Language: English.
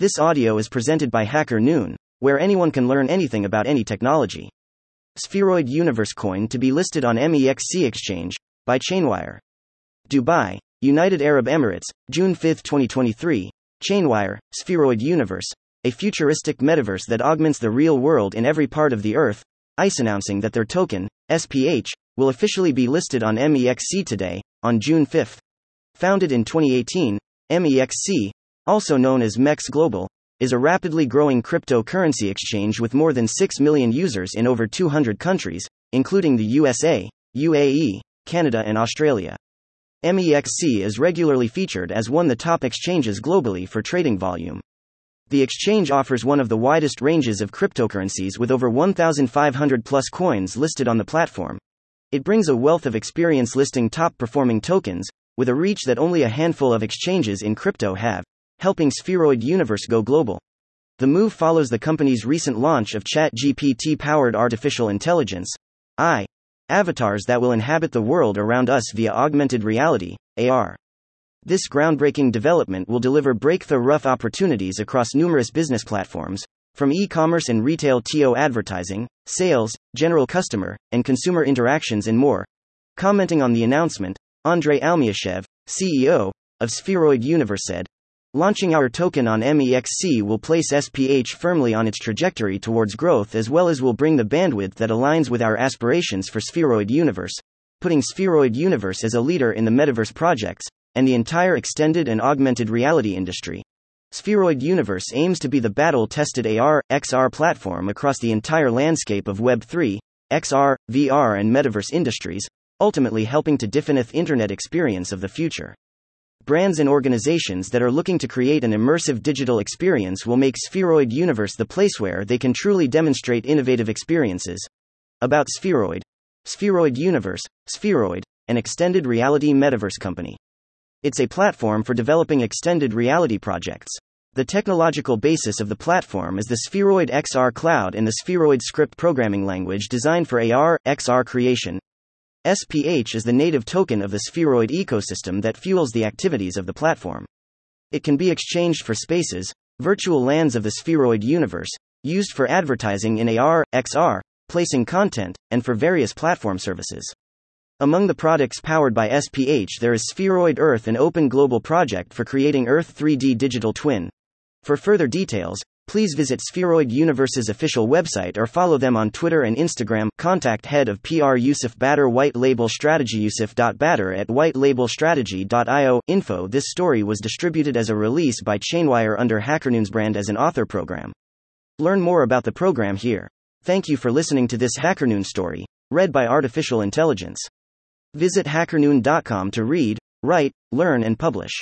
This audio is presented by Hacker Noon, where anyone can learn anything about any technology. Spheroid Universe coin to be listed on MEXC exchange by Chainwire. Dubai, United Arab Emirates, June 5, 2023. Chainwire, Spheroid Universe, a futuristic metaverse that augments the real world in every part of the earth. ICE announcing that their token, SPH, will officially be listed on MEXC today, on June 5. Founded in 2018, MEXC, also known as MEX Global, is a rapidly growing cryptocurrency exchange with more than 6 million users in over 200 countries, including the USA, UAE, Canada, and Australia. MEXC is regularly featured as one of the top exchanges globally for trading volume. The exchange offers one of the widest ranges of cryptocurrencies with over 1,500 plus coins listed on the platform. It brings a wealth of experience listing top performing tokens, with a reach that only a handful of exchanges in crypto have, helping Spheroid Universe go global. The move follows the company's recent launch of ChatGPT powered artificial intelligence, AI, avatars that will inhabit the world around us via augmented reality, AR. This groundbreaking development will deliver breakthrough rough opportunities across numerous business platforms, from e commerce and retail TO advertising, sales, general customer, and consumer interactions, and more. Commenting on the announcement, Andrei Almiashev, CEO of Spheroid Universe, said, Launching our token on MEXC will place SPH firmly on its trajectory towards growth as well as will bring the bandwidth that aligns with our aspirations for Spheroid Universe, putting Spheroid Universe as a leader in the metaverse projects and the entire extended and augmented reality industry. Spheroid Universe aims to be the battle tested AR, XR platform across the entire landscape of Web3, XR, VR, and metaverse industries, ultimately helping to define the internet experience of the future. Brands and organizations that are looking to create an immersive digital experience will make Spheroid Universe the place where they can truly demonstrate innovative experiences. About Spheroid Spheroid Universe, Spheroid, an extended reality metaverse company. It's a platform for developing extended reality projects. The technological basis of the platform is the Spheroid XR Cloud and the Spheroid script programming language designed for AR, XR creation. SPH is the native token of the Spheroid ecosystem that fuels the activities of the platform. It can be exchanged for spaces, virtual lands of the Spheroid universe, used for advertising in AR, XR, placing content, and for various platform services. Among the products powered by SPH, there is Spheroid Earth, an open global project for creating Earth 3D digital twin. For further details, please visit Spheroid Universe's official website or follow them on Twitter and Instagram. Contact head of PR Yusuf Batter White Label Strategy Yusuf.batter at whitelabelstrategy.io. Info This story was distributed as a release by Chainwire under HackerNoon's brand as an author program. Learn more about the program here. Thank you for listening to this HackerNoon story, read by Artificial Intelligence. Visit hackernoon.com to read, write, learn, and publish.